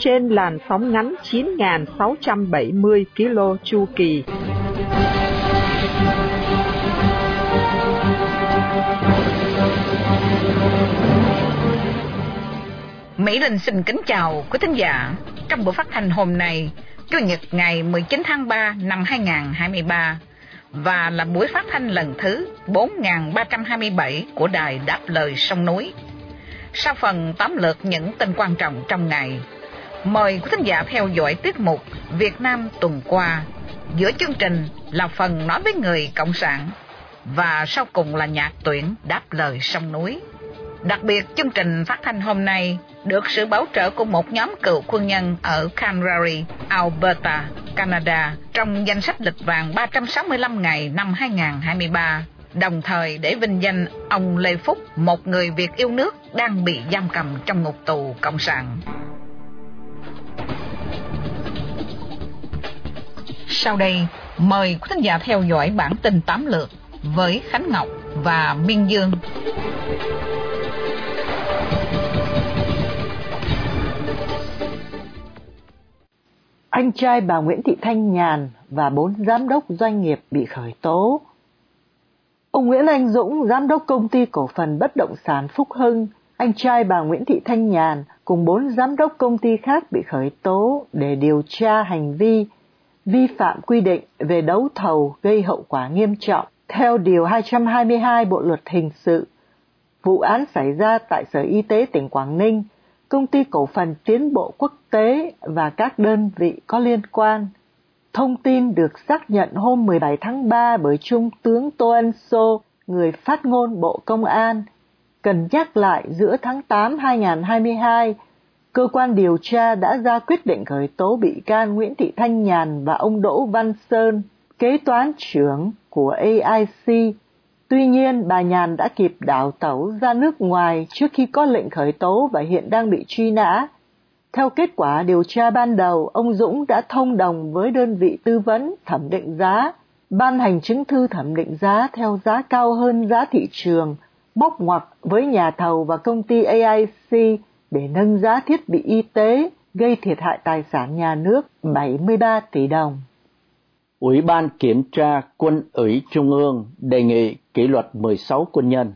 Trên làn sóng ngắn 9.670 km chu kỳ. Mỹ Linh xin kính chào quý thính giả. Trong buổi phát thanh hôm nay, Chủ nhật ngày 19 tháng 3 năm 2023 và là buổi phát thanh lần thứ 4327 của đài Đáp Lời Sông Núi. Sau phần tóm lược những tin quan trọng trong ngày, mời quý thính giả theo dõi tiết mục Việt Nam tuần qua. Giữa chương trình là phần nói với người Cộng sản và sau cùng là nhạc tuyển Đáp Lời Sông Núi. Đặc biệt chương trình phát thanh hôm nay được sự bảo trợ của một nhóm cựu quân nhân ở Calgary, Alberta, Canada trong danh sách lịch vàng 365 ngày năm 2023, đồng thời để vinh danh ông Lê Phúc, một người Việt yêu nước đang bị giam cầm trong ngục tù Cộng sản. Sau đây, mời quý thính giả theo dõi bản tin tám lượt với Khánh Ngọc và minh Dương. anh trai bà Nguyễn Thị Thanh Nhàn và bốn giám đốc doanh nghiệp bị khởi tố. Ông Nguyễn Anh Dũng, giám đốc công ty cổ phần bất động sản Phúc Hưng, anh trai bà Nguyễn Thị Thanh Nhàn cùng bốn giám đốc công ty khác bị khởi tố để điều tra hành vi vi phạm quy định về đấu thầu gây hậu quả nghiêm trọng theo Điều 222 Bộ Luật Hình sự. Vụ án xảy ra tại Sở Y tế tỉnh Quảng Ninh công ty cổ phần tiến bộ quốc tế và các đơn vị có liên quan. Thông tin được xác nhận hôm 17 tháng 3 bởi Trung tướng Tô Ân Sô, người phát ngôn Bộ Công an. Cần nhắc lại giữa tháng 8 2022, cơ quan điều tra đã ra quyết định khởi tố bị can Nguyễn Thị Thanh Nhàn và ông Đỗ Văn Sơn, kế toán trưởng của AIC Tuy nhiên, bà Nhàn đã kịp đảo tẩu ra nước ngoài trước khi có lệnh khởi tố và hiện đang bị truy nã. Theo kết quả điều tra ban đầu, ông Dũng đã thông đồng với đơn vị tư vấn thẩm định giá, ban hành chứng thư thẩm định giá theo giá cao hơn giá thị trường, bóc ngoặc với nhà thầu và công ty AIC để nâng giá thiết bị y tế, gây thiệt hại tài sản nhà nước 73 tỷ đồng. Ủy ban Kiểm tra Quân ủy Trung ương đề nghị kỷ luật 16 quân nhân.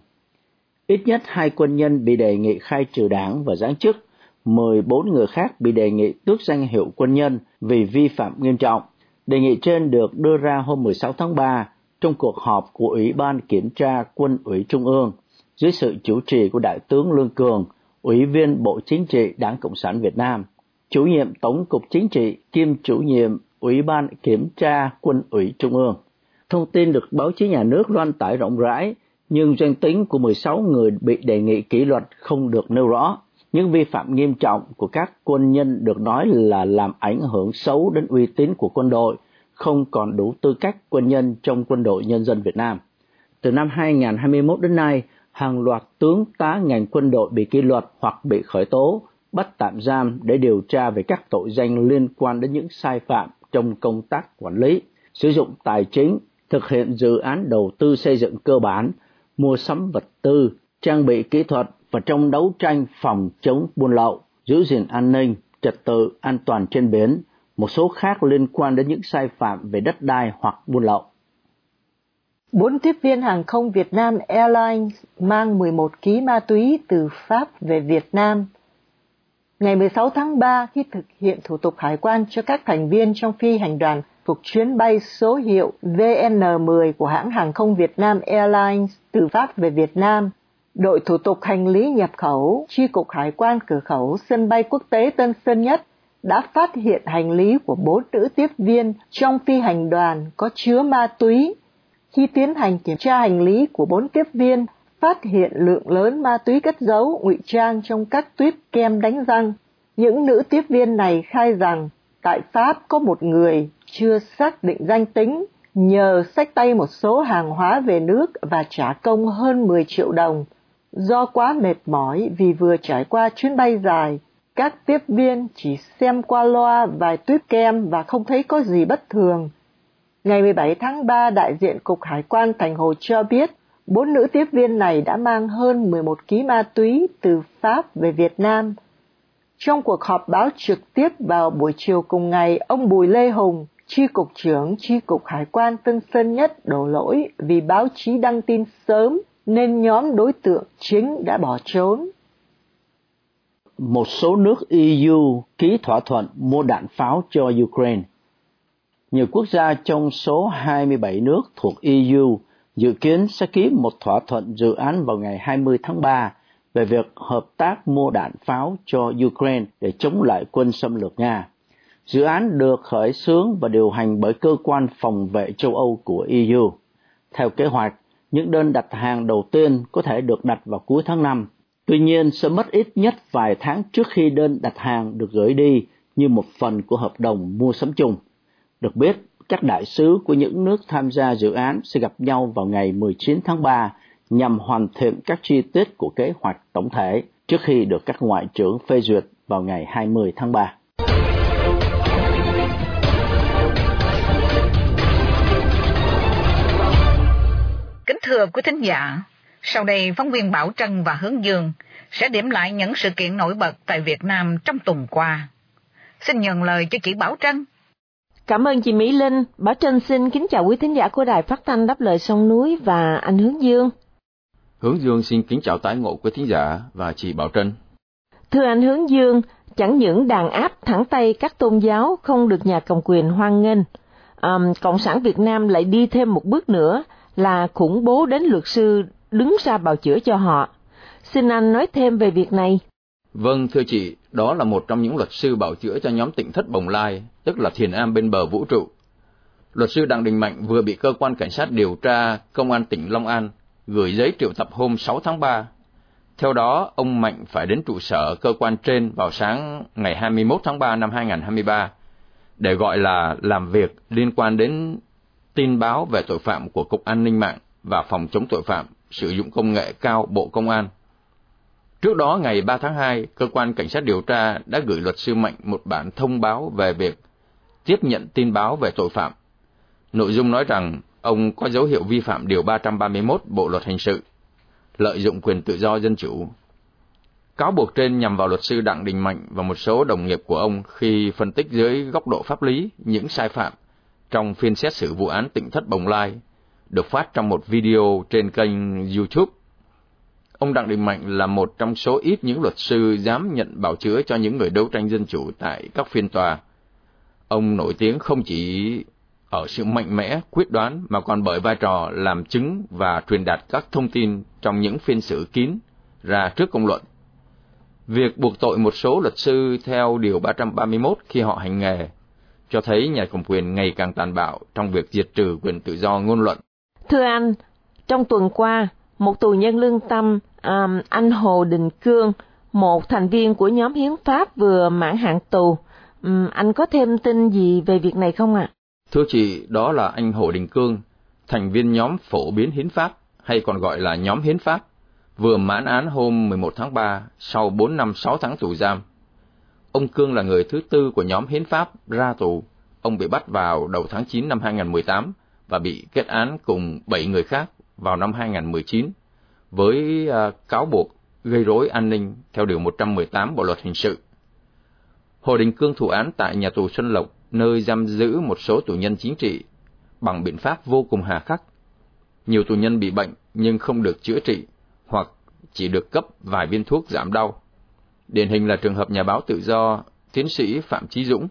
Ít nhất hai quân nhân bị đề nghị khai trừ đảng và giáng chức, 14 người khác bị đề nghị tước danh hiệu quân nhân vì vi phạm nghiêm trọng. Đề nghị trên được đưa ra hôm 16 tháng 3 trong cuộc họp của Ủy ban Kiểm tra Quân ủy Trung ương dưới sự chủ trì của Đại tướng Lương Cường, Ủy viên Bộ Chính trị Đảng Cộng sản Việt Nam, chủ nhiệm Tổng cục Chính trị kiêm chủ nhiệm Ủy ban Kiểm tra Quân ủy Trung ương. Thông tin được báo chí nhà nước loan tải rộng rãi, nhưng danh tính của 16 người bị đề nghị kỷ luật không được nêu rõ. Những vi phạm nghiêm trọng của các quân nhân được nói là làm ảnh hưởng xấu đến uy tín của quân đội, không còn đủ tư cách quân nhân trong quân đội nhân dân Việt Nam. Từ năm 2021 đến nay, hàng loạt tướng tá ngành quân đội bị kỷ luật hoặc bị khởi tố, bắt tạm giam để điều tra về các tội danh liên quan đến những sai phạm trong công tác quản lý, sử dụng tài chính, thực hiện dự án đầu tư xây dựng cơ bản, mua sắm vật tư, trang bị kỹ thuật và trong đấu tranh phòng chống buôn lậu, giữ gìn an ninh, trật tự, an toàn trên biển, một số khác liên quan đến những sai phạm về đất đai hoặc buôn lậu. Bốn tiếp viên hàng không Việt Nam Airlines mang 11 kg ma túy từ Pháp về Việt Nam Ngày 16 tháng 3, khi thực hiện thủ tục hải quan cho các thành viên trong phi hành đoàn thuộc chuyến bay số hiệu VN10 của hãng hàng không Việt Nam Airlines từ Pháp về Việt Nam, đội thủ tục hành lý nhập khẩu, chi cục hải quan cửa khẩu sân bay quốc tế Tân Sơn Nhất đã phát hiện hành lý của bốn nữ tiếp viên trong phi hành đoàn có chứa ma túy. Khi tiến hành kiểm tra hành lý của bốn tiếp viên, phát hiện lượng lớn ma túy cất giấu ngụy trang trong các tuyếp kem đánh răng. Những nữ tiếp viên này khai rằng tại Pháp có một người chưa xác định danh tính nhờ sách tay một số hàng hóa về nước và trả công hơn 10 triệu đồng. Do quá mệt mỏi vì vừa trải qua chuyến bay dài, các tiếp viên chỉ xem qua loa vài tuyết kem và không thấy có gì bất thường. Ngày 17 tháng 3, đại diện Cục Hải quan Thành Hồ cho biết, bốn nữ tiếp viên này đã mang hơn 11 kg ma túy từ Pháp về Việt Nam. Trong cuộc họp báo trực tiếp vào buổi chiều cùng ngày, ông Bùi Lê Hùng, Chi cục trưởng Chi cục Hải quan Tân Sơn Nhất đổ lỗi vì báo chí đăng tin sớm nên nhóm đối tượng chính đã bỏ trốn. Một số nước EU ký thỏa thuận mua đạn pháo cho Ukraine. Nhiều quốc gia trong số 27 nước thuộc EU dự kiến sẽ ký một thỏa thuận dự án vào ngày 20 tháng 3 về việc hợp tác mua đạn pháo cho Ukraine để chống lại quân xâm lược Nga. Dự án được khởi xướng và điều hành bởi cơ quan phòng vệ châu Âu của EU. Theo kế hoạch, những đơn đặt hàng đầu tiên có thể được đặt vào cuối tháng 5. Tuy nhiên sẽ mất ít nhất vài tháng trước khi đơn đặt hàng được gửi đi như một phần của hợp đồng mua sắm chung. Được biết, các đại sứ của những nước tham gia dự án sẽ gặp nhau vào ngày 19 tháng 3 nhằm hoàn thiện các chi tiết của kế hoạch tổng thể trước khi được các ngoại trưởng phê duyệt vào ngày 20 tháng 3. Kính thưa quý thính giả, sau đây phóng viên Bảo Trân và Hướng Dương sẽ điểm lại những sự kiện nổi bật tại Việt Nam trong tuần qua. Xin nhận lời cho chị Bảo Trân. Cảm ơn chị Mỹ Linh. Bảo Trân xin kính chào quý thính giả của Đài Phát thanh Đáp lời sông núi và anh Hướng Dương. Hướng Dương xin kính chào tái ngộ quý thính giả và chị Bảo Trân. Thưa anh Hướng Dương, chẳng những đàn áp thẳng tay các tôn giáo không được nhà cầm quyền hoan nghênh, um, Cộng sản Việt Nam lại đi thêm một bước nữa là khủng bố đến luật sư đứng ra bào chữa cho họ. Xin anh nói thêm về việc này. Vâng, thưa chị, đó là một trong những luật sư bảo chữa cho nhóm tỉnh thất Bồng Lai, tức là Thiền Am bên bờ vũ trụ. Luật sư Đặng Đình Mạnh vừa bị cơ quan cảnh sát điều tra Công an tỉnh Long An gửi giấy triệu tập hôm 6 tháng 3. Theo đó, ông Mạnh phải đến trụ sở cơ quan trên vào sáng ngày 21 tháng 3 năm 2023 để gọi là làm việc liên quan đến tin báo về tội phạm của Cục An ninh mạng và Phòng chống tội phạm sử dụng công nghệ cao Bộ Công an. Trước đó, ngày 3 tháng 2, cơ quan cảnh sát điều tra đã gửi luật sư Mạnh một bản thông báo về việc tiếp nhận tin báo về tội phạm. Nội dung nói rằng ông có dấu hiệu vi phạm Điều 331 Bộ Luật Hình sự, lợi dụng quyền tự do dân chủ. Cáo buộc trên nhằm vào luật sư Đặng Đình Mạnh và một số đồng nghiệp của ông khi phân tích dưới góc độ pháp lý những sai phạm trong phiên xét xử vụ án tỉnh thất Bồng Lai, được phát trong một video trên kênh YouTube. Ông Đặng Đình Mạnh là một trong số ít những luật sư dám nhận bảo chữa cho những người đấu tranh dân chủ tại các phiên tòa. Ông nổi tiếng không chỉ ở sự mạnh mẽ, quyết đoán mà còn bởi vai trò làm chứng và truyền đạt các thông tin trong những phiên xử kín ra trước công luận. Việc buộc tội một số luật sư theo Điều 331 khi họ hành nghề cho thấy nhà cầm quyền ngày càng tàn bạo trong việc diệt trừ quyền tự do ngôn luận. Thưa anh, trong tuần qua, một tù nhân lương tâm, um, anh Hồ Đình Cương, một thành viên của nhóm hiến pháp vừa mãn hạn tù. Um, anh có thêm tin gì về việc này không ạ? À? Thưa chị, đó là anh Hồ Đình Cương, thành viên nhóm phổ biến hiến pháp, hay còn gọi là nhóm hiến pháp, vừa mãn án hôm 11 tháng 3 sau 4 năm 6 tháng tù giam. Ông Cương là người thứ tư của nhóm hiến pháp ra tù. Ông bị bắt vào đầu tháng 9 năm 2018 và bị kết án cùng 7 người khác vào năm 2019 với à, cáo buộc gây rối an ninh theo Điều 118 Bộ Luật Hình sự. Hồ Đình Cương thủ án tại nhà tù Xuân Lộc, nơi giam giữ một số tù nhân chính trị, bằng biện pháp vô cùng hà khắc. Nhiều tù nhân bị bệnh nhưng không được chữa trị, hoặc chỉ được cấp vài viên thuốc giảm đau. Điển hình là trường hợp nhà báo tự do tiến sĩ Phạm Chí Dũng.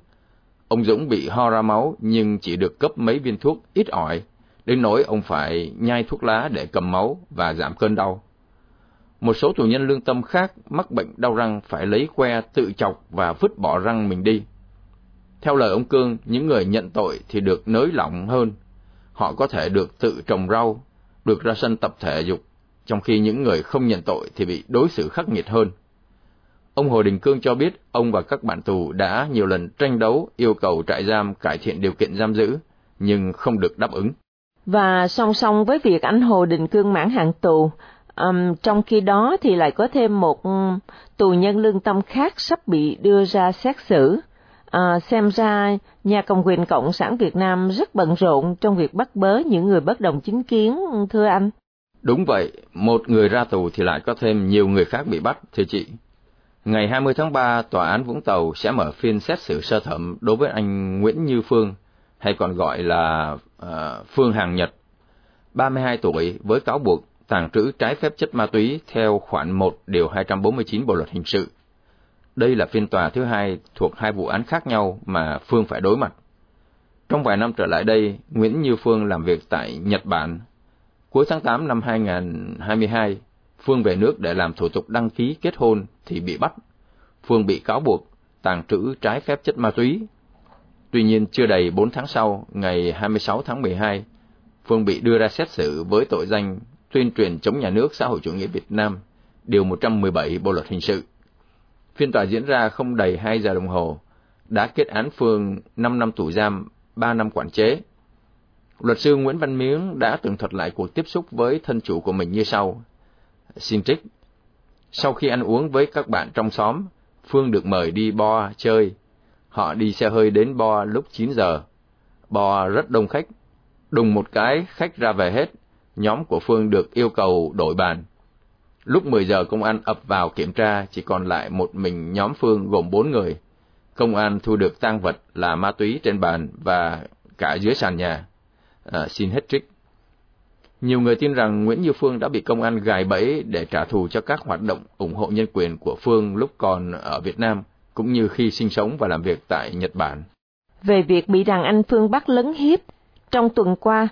Ông Dũng bị ho ra máu nhưng chỉ được cấp mấy viên thuốc ít ỏi, đến nỗi ông phải nhai thuốc lá để cầm máu và giảm cơn đau. Một số tù nhân lương tâm khác mắc bệnh đau răng phải lấy que tự chọc và vứt bỏ răng mình đi. Theo lời ông Cương, những người nhận tội thì được nới lỏng hơn. Họ có thể được tự trồng rau, được ra sân tập thể dục, trong khi những người không nhận tội thì bị đối xử khắc nghiệt hơn. Ông Hồ Đình Cương cho biết ông và các bạn tù đã nhiều lần tranh đấu yêu cầu trại giam cải thiện điều kiện giam giữ, nhưng không được đáp ứng. Và song song với việc anh Hồ Đình Cương mãn hạn tù, um, trong khi đó thì lại có thêm một tù nhân lương tâm khác sắp bị đưa ra xét xử. À, xem ra nhà cầm quyền Cộng sản Việt Nam rất bận rộn trong việc bắt bớ những người bất đồng chính kiến, thưa anh. Đúng vậy, một người ra tù thì lại có thêm nhiều người khác bị bắt, thưa chị. Ngày 20 tháng 3, Tòa án Vũng Tàu sẽ mở phiên xét xử sơ thẩm đối với anh Nguyễn Như Phương, hay còn gọi là uh, Phương Hằng Nhật, 32 tuổi với cáo buộc tàng trữ trái phép chất ma túy theo khoản 1 điều 249 Bộ luật hình sự. Đây là phiên tòa thứ hai thuộc hai vụ án khác nhau mà Phương phải đối mặt. Trong vài năm trở lại đây, Nguyễn Như Phương làm việc tại Nhật Bản. Cuối tháng 8 năm 2022, Phương về nước để làm thủ tục đăng ký kết hôn thì bị bắt. Phương bị cáo buộc tàng trữ trái phép chất ma túy. Tuy nhiên chưa đầy 4 tháng sau, ngày 26 tháng 12, Phương bị đưa ra xét xử với tội danh tuyên truyền chống nhà nước xã hội chủ nghĩa Việt Nam, điều 117 Bộ luật hình sự. Phiên tòa diễn ra không đầy 2 giờ đồng hồ, đã kết án Phương 5 năm tù giam, 3 năm quản chế. Luật sư Nguyễn Văn Miếng đã tường thuật lại cuộc tiếp xúc với thân chủ của mình như sau. Xin trích. Sau khi ăn uống với các bạn trong xóm, Phương được mời đi bo chơi. Họ đi xe hơi đến bo lúc 9 giờ. Bo rất đông khách. Đùng một cái, khách ra về hết. Nhóm của Phương được yêu cầu đổi bàn. Lúc 10 giờ công an ập vào kiểm tra, chỉ còn lại một mình nhóm Phương gồm 4 người. Công an thu được tang vật là ma túy trên bàn và cả dưới sàn nhà. À, xin hết trích. Nhiều người tin rằng Nguyễn Như Phương đã bị công an gài bẫy để trả thù cho các hoạt động ủng hộ nhân quyền của Phương lúc còn ở Việt Nam, cũng như khi sinh sống và làm việc tại Nhật Bản. Về việc bị đàn anh Phương bắt lấn hiếp, trong tuần qua,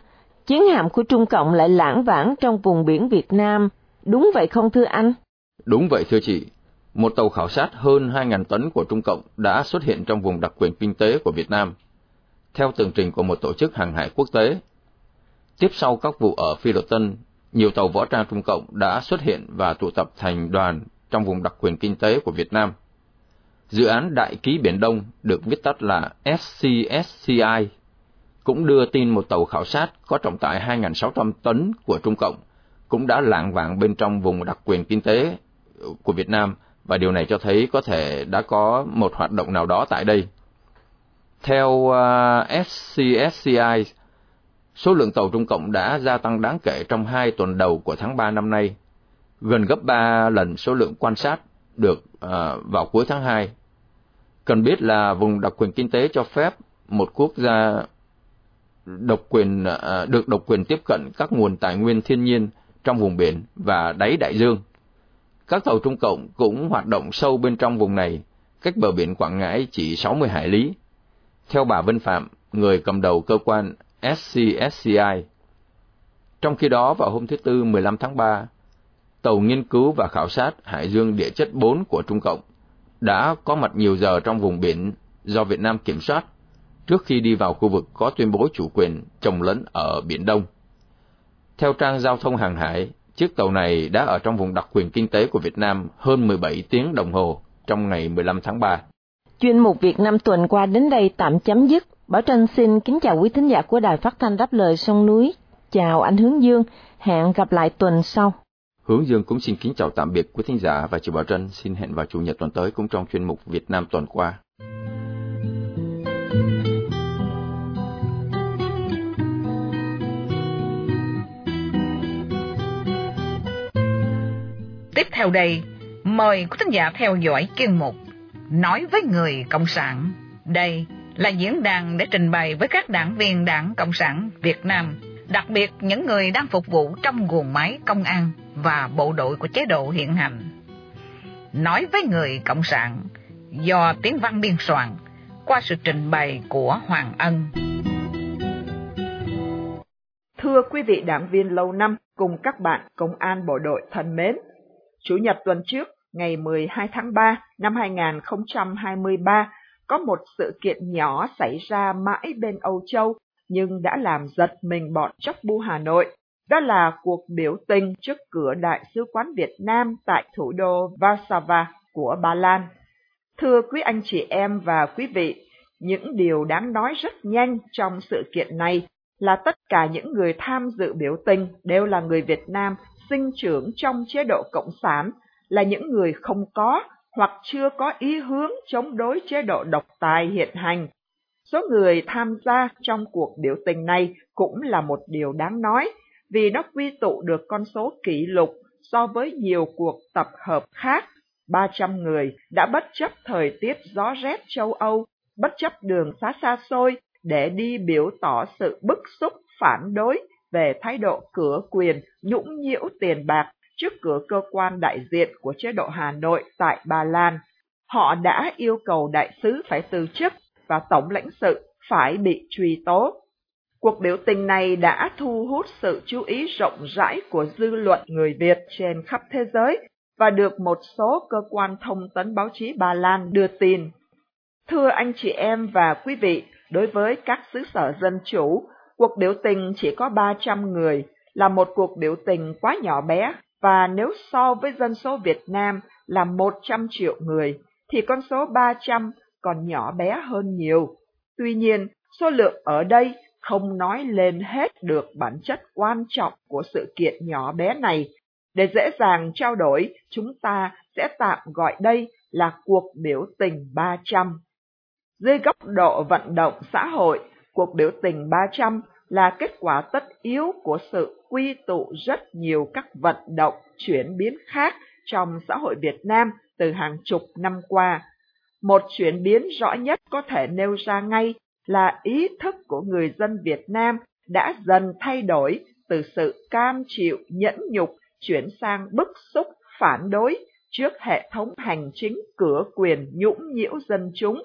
chiến hạm của Trung Cộng lại lãng vãng trong vùng biển Việt Nam, đúng vậy không thưa anh? Đúng vậy thưa chị. Một tàu khảo sát hơn 2.000 tấn của Trung Cộng đã xuất hiện trong vùng đặc quyền kinh tế của Việt Nam. Theo tường trình của một tổ chức hàng hải quốc tế, Tiếp sau các vụ ở Phi Luật Tân, nhiều tàu võ trang Trung Cộng đã xuất hiện và tụ tập thành đoàn trong vùng đặc quyền kinh tế của Việt Nam. Dự án Đại ký Biển Đông được viết tắt là SCSCI cũng đưa tin một tàu khảo sát có trọng tải 2.600 tấn của Trung Cộng cũng đã lạng vạng bên trong vùng đặc quyền kinh tế của Việt Nam và điều này cho thấy có thể đã có một hoạt động nào đó tại đây. Theo uh, SCSCI, số lượng tàu Trung Cộng đã gia tăng đáng kể trong hai tuần đầu của tháng 3 năm nay, gần gấp 3 lần số lượng quan sát được uh, vào cuối tháng 2. Cần biết là vùng đặc quyền kinh tế cho phép một quốc gia độc quyền à, được độc quyền tiếp cận các nguồn tài nguyên thiên nhiên trong vùng biển và đáy đại dương. Các tàu Trung Cộng cũng hoạt động sâu bên trong vùng này, cách bờ biển Quảng Ngãi chỉ 60 hải lý. Theo bà Vân Phạm, người cầm đầu cơ quan SCSCI. Trong khi đó, vào hôm thứ Tư 15 tháng 3, tàu nghiên cứu và khảo sát Hải dương địa chất 4 của Trung Cộng đã có mặt nhiều giờ trong vùng biển do Việt Nam kiểm soát trước khi đi vào khu vực có tuyên bố chủ quyền trồng lấn ở Biển Đông. Theo trang giao thông hàng hải, chiếc tàu này đã ở trong vùng đặc quyền kinh tế của Việt Nam hơn 17 tiếng đồng hồ trong ngày 15 tháng 3. Chuyên mục Việt Nam tuần qua đến đây tạm chấm dứt. Bảo Trân xin kính chào quý thính giả của Đài Phát thanh Đáp lời sông núi. Chào anh Hướng Dương, hẹn gặp lại tuần sau. Hướng Dương cũng xin kính chào tạm biệt quý thính giả và chị Bảo Trân xin hẹn vào Chủ nhật tuần tới cũng trong chuyên mục Việt Nam tuần qua. Tiếp theo đây, mời quý thính giả theo dõi chuyên mục Nói với người Cộng sản. Đây là diễn đàn để trình bày với các đảng viên Đảng Cộng sản Việt Nam, đặc biệt những người đang phục vụ trong guồng máy công an và bộ đội của chế độ hiện hành. Nói với người Cộng sản do tiếng văn biên soạn qua sự trình bày của Hoàng Ân. Thưa quý vị đảng viên lâu năm cùng các bạn công an bộ đội thân mến, Chủ nhật tuần trước, ngày 12 tháng 3 năm 2023, có một sự kiện nhỏ xảy ra mãi bên Âu Châu, nhưng đã làm giật mình bọn chóc bu Hà Nội. Đó là cuộc biểu tình trước cửa Đại sứ quán Việt Nam tại thủ đô Warsaw. của Ba Lan. Thưa quý anh chị em và quý vị, những điều đáng nói rất nhanh trong sự kiện này là tất cả những người tham dự biểu tình đều là người Việt Nam sinh trưởng trong chế độ Cộng sản, là những người không có hoặc chưa có ý hướng chống đối chế độ độc tài hiện hành. Số người tham gia trong cuộc biểu tình này cũng là một điều đáng nói, vì nó quy tụ được con số kỷ lục so với nhiều cuộc tập hợp khác. 300 người đã bất chấp thời tiết gió rét châu Âu, bất chấp đường xá xa xôi để đi biểu tỏ sự bức xúc phản đối về thái độ cửa quyền nhũng nhiễu tiền bạc trước cửa cơ quan đại diện của chế độ Hà Nội tại Ba Lan. Họ đã yêu cầu đại sứ phải từ chức và tổng lãnh sự phải bị truy tố. Cuộc biểu tình này đã thu hút sự chú ý rộng rãi của dư luận người Việt trên khắp thế giới và được một số cơ quan thông tấn báo chí Ba Lan đưa tin. Thưa anh chị em và quý vị, đối với các xứ sở dân chủ, cuộc biểu tình chỉ có 300 người là một cuộc biểu tình quá nhỏ bé và nếu so với dân số Việt Nam là 100 triệu người, thì con số 300 còn nhỏ bé hơn nhiều. Tuy nhiên, số lượng ở đây không nói lên hết được bản chất quan trọng của sự kiện nhỏ bé này. Để dễ dàng trao đổi, chúng ta sẽ tạm gọi đây là cuộc biểu tình 300. Dưới góc độ vận động xã hội, cuộc biểu tình 300 là kết quả tất yếu của sự quy tụ rất nhiều các vận động chuyển biến khác trong xã hội Việt Nam từ hàng chục năm qua. Một chuyển biến rõ nhất có thể nêu ra ngay là ý thức của người dân Việt Nam đã dần thay đổi từ sự cam chịu nhẫn nhục chuyển sang bức xúc phản đối trước hệ thống hành chính cửa quyền nhũng nhiễu dân chúng.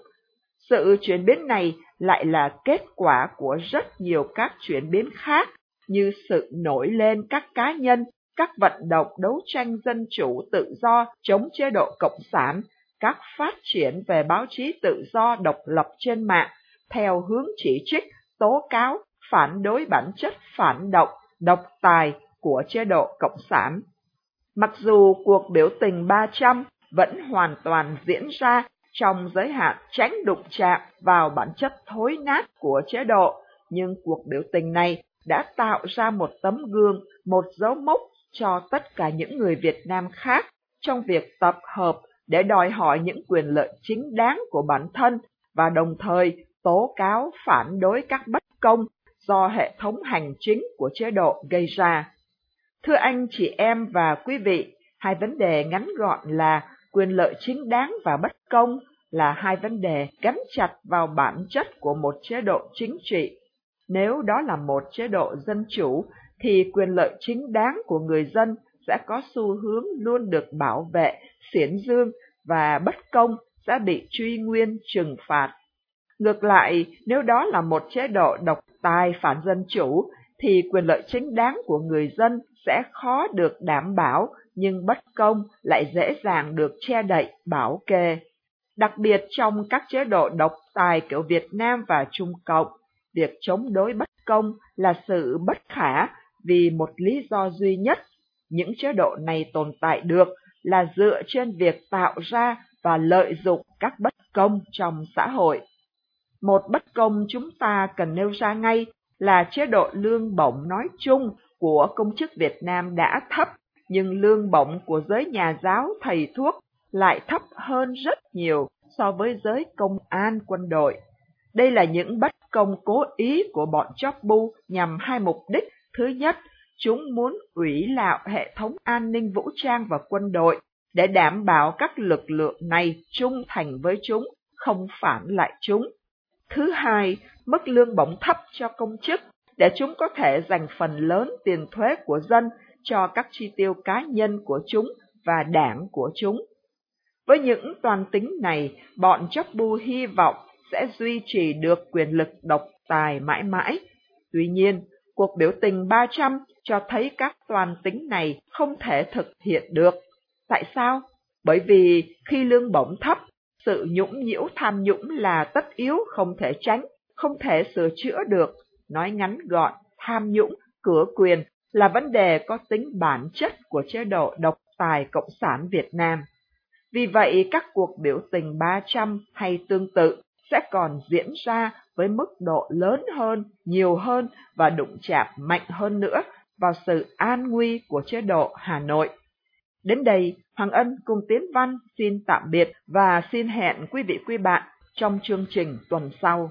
Sự chuyển biến này lại là kết quả của rất nhiều các chuyển biến khác như sự nổi lên các cá nhân, các vận động đấu tranh dân chủ tự do chống chế độ cộng sản, các phát triển về báo chí tự do độc lập trên mạng theo hướng chỉ trích, tố cáo, phản đối bản chất phản động, độc tài của chế độ cộng sản. Mặc dù cuộc biểu tình 300 vẫn hoàn toàn diễn ra trong giới hạn tránh đụng chạm vào bản chất thối nát của chế độ, nhưng cuộc biểu tình này đã tạo ra một tấm gương, một dấu mốc cho tất cả những người Việt Nam khác trong việc tập hợp để đòi hỏi những quyền lợi chính đáng của bản thân và đồng thời tố cáo phản đối các bất công do hệ thống hành chính của chế độ gây ra. Thưa anh chị em và quý vị, hai vấn đề ngắn gọn là quyền lợi chính đáng và bất công là hai vấn đề gắn chặt vào bản chất của một chế độ chính trị. Nếu đó là một chế độ dân chủ, thì quyền lợi chính đáng của người dân sẽ có xu hướng luôn được bảo vệ, xiển dương và bất công sẽ bị truy nguyên trừng phạt. Ngược lại, nếu đó là một chế độ độc tài phản dân chủ, thì quyền lợi chính đáng của người dân sẽ khó được đảm bảo, nhưng bất công lại dễ dàng được che đậy, bảo kê. Đặc biệt trong các chế độ độc tài kiểu Việt Nam và Trung Cộng, việc chống đối bất công là sự bất khả vì một lý do duy nhất. Những chế độ này tồn tại được là dựa trên việc tạo ra và lợi dụng các bất công trong xã hội. Một bất công chúng ta cần nêu ra ngay là chế độ lương bổng nói chung của công chức Việt Nam đã thấp, nhưng lương bổng của giới nhà giáo, thầy thuốc lại thấp hơn rất nhiều so với giới công an quân đội. Đây là những bất công cố ý của bọn chóp bu nhằm hai mục đích. Thứ nhất, chúng muốn ủy lạo hệ thống an ninh vũ trang và quân đội để đảm bảo các lực lượng này trung thành với chúng, không phản lại chúng. Thứ hai, mức lương bổng thấp cho công chức để chúng có thể dành phần lớn tiền thuế của dân cho các chi tiêu cá nhân của chúng và đảng của chúng. Với những toàn tính này, bọn chấp bu hy vọng sẽ duy trì được quyền lực độc tài mãi mãi. Tuy nhiên, cuộc biểu tình 300 cho thấy các toàn tính này không thể thực hiện được. Tại sao? Bởi vì khi lương bổng thấp, sự nhũng nhiễu tham nhũng là tất yếu không thể tránh, không thể sửa chữa được. Nói ngắn gọn, tham nhũng, cửa quyền là vấn đề có tính bản chất của chế độ độc tài Cộng sản Việt Nam. Vì vậy, các cuộc biểu tình 300 hay tương tự sẽ còn diễn ra với mức độ lớn hơn, nhiều hơn và đụng chạm mạnh hơn nữa vào sự an nguy của chế độ Hà Nội. Đến đây, Hoàng Ân cùng Tiến Văn xin tạm biệt và xin hẹn quý vị quý bạn trong chương trình tuần sau.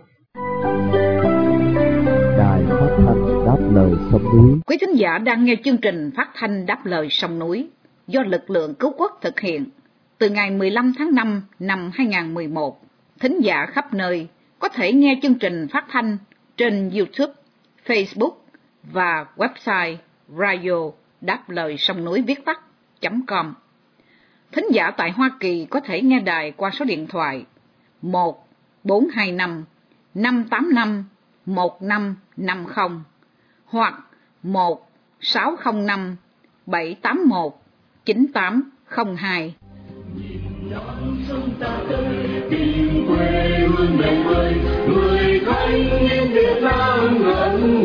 Đài phát thanh đáp lời sông núi Quý thính giả đang nghe chương trình phát thanh đáp lời sông núi do lực lượng cứu quốc thực hiện từ ngày 15 tháng 5 năm 2011. Thính giả khắp nơi có thể nghe chương trình phát thanh trên YouTube, Facebook và website radio đáp lời sông núi viết tắt.com. Thính giả tại Hoa Kỳ có thể nghe đài qua số điện thoại 1 425 585 1550 hoặc 1 605 781 9802. Nhìn dòng sông ta tới tìm quê hương đồng ơi, người thanh niên Việt Nam ngẩn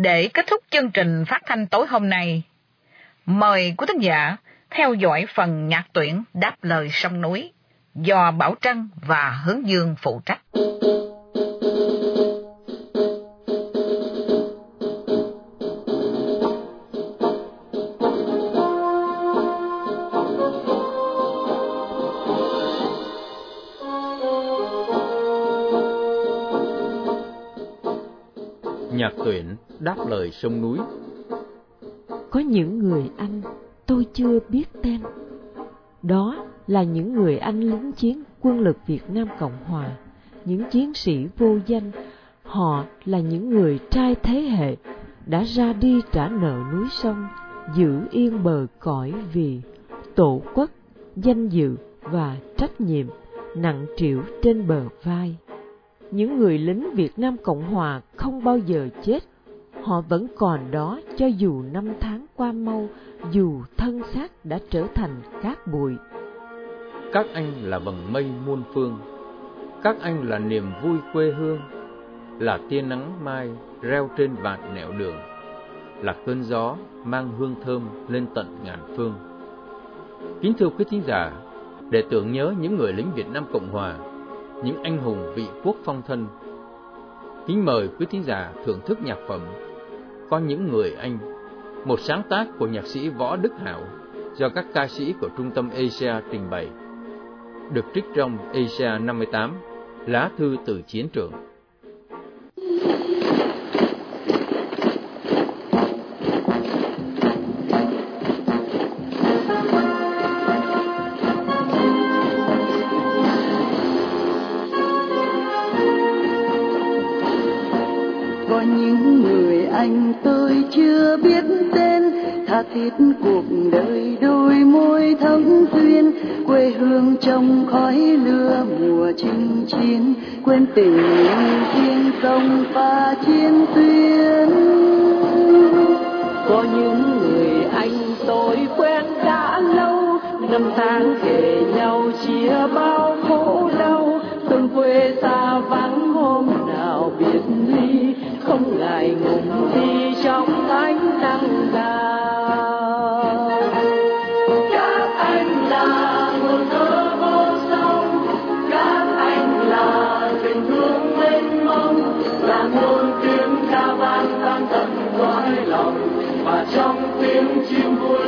Để kết thúc chương trình phát thanh tối hôm nay, mời quý thính giả theo dõi phần nhạc tuyển đáp lời sông núi do Bảo Trân và Hướng Dương phụ trách. Nhạc tuyển đáp lời sông núi Có những người anh tôi chưa biết tên. Đó là những người anh lính chiến quân lực Việt Nam Cộng Hòa, những chiến sĩ vô danh. Họ là những người trai thế hệ đã ra đi trả nợ núi sông, giữ yên bờ cõi vì tổ quốc, danh dự và trách nhiệm nặng trĩu trên bờ vai. Những người lính Việt Nam Cộng Hòa không bao giờ chết, họ vẫn còn đó cho dù năm tháng qua mau, dù thân xác đã trở thành cát bụi. Các anh là vầng mây muôn phương Các anh là niềm vui quê hương Là tia nắng mai reo trên vạn nẻo đường Là cơn gió mang hương thơm lên tận ngàn phương Kính thưa quý thính giả Để tưởng nhớ những người lính Việt Nam Cộng Hòa Những anh hùng vị quốc phong thân Kính mời quý thính giả thưởng thức nhạc phẩm có những người anh Một sáng tác của nhạc sĩ Võ Đức Hảo Do các ca sĩ của Trung tâm Asia trình bày được trích trong Asia 58, lá thư từ chiến trường. Tha cuộc đời đôi môi thấm duyên quê hương trong khói lửa mùa chinh chiến, quên tình thiên sông pha chiến tuyến có những người anh tôi quen đã lâu, năm tháng kể nhau chia bao tiếng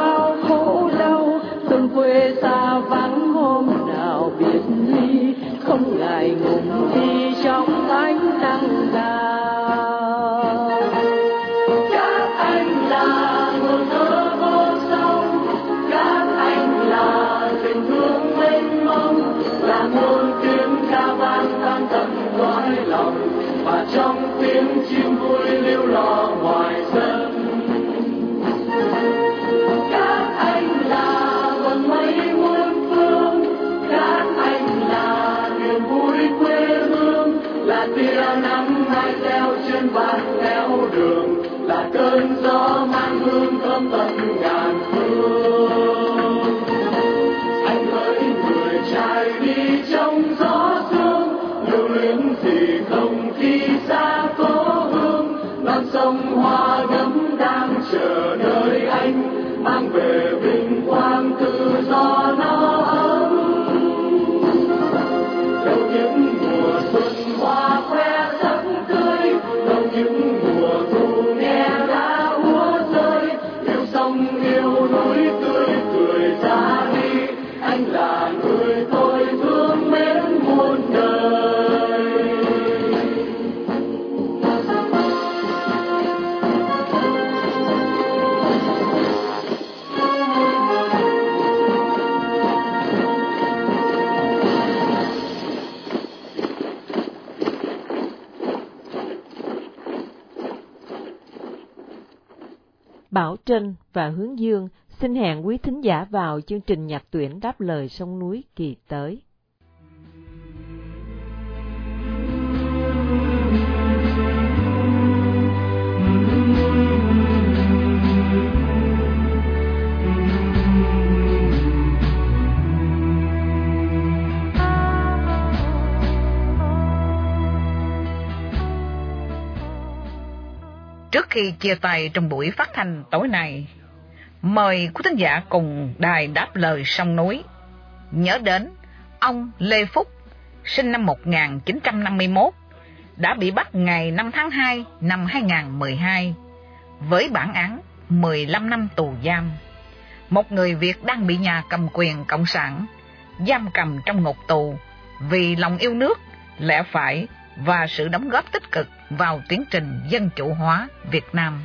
chia và Hướng Dương xin hẹn quý thính giả vào chương trình nhạc tuyển đáp lời sông núi kỳ tới. Trước khi chia tay trong buổi phát thanh tối nay, mời quý thính giả cùng đài đáp lời sông núi. Nhớ đến ông Lê Phúc, sinh năm 1951, đã bị bắt ngày 5 tháng 2 năm 2012 với bản án 15 năm tù giam. Một người Việt đang bị nhà cầm quyền Cộng sản giam cầm trong ngục tù vì lòng yêu nước, lẽ phải và sự đóng góp tích cực vào tiến trình dân chủ hóa Việt Nam.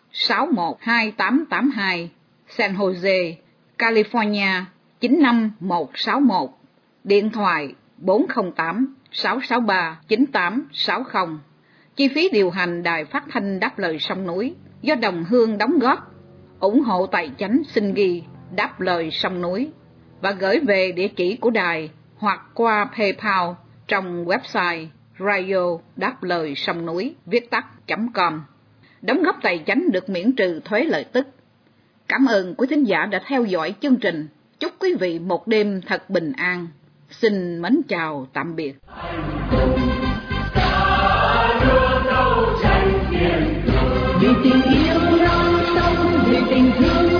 612882 San Jose, California 95161 Điện thoại 408 663 9860 Chi phí điều hành đài phát thanh đáp lời sông núi do đồng hương đóng góp ủng hộ tài chánh xin ghi đáp lời sông núi và gửi về địa chỉ của đài hoặc qua PayPal trong website radio đáp lời sông núi viết tắt com đóng góp tài chánh được miễn trừ thuế lợi tức. Cảm ơn quý thính giả đã theo dõi chương trình. Chúc quý vị một đêm thật bình an. Xin mến chào tạm biệt. Vì tình yêu non sông, vì tình thương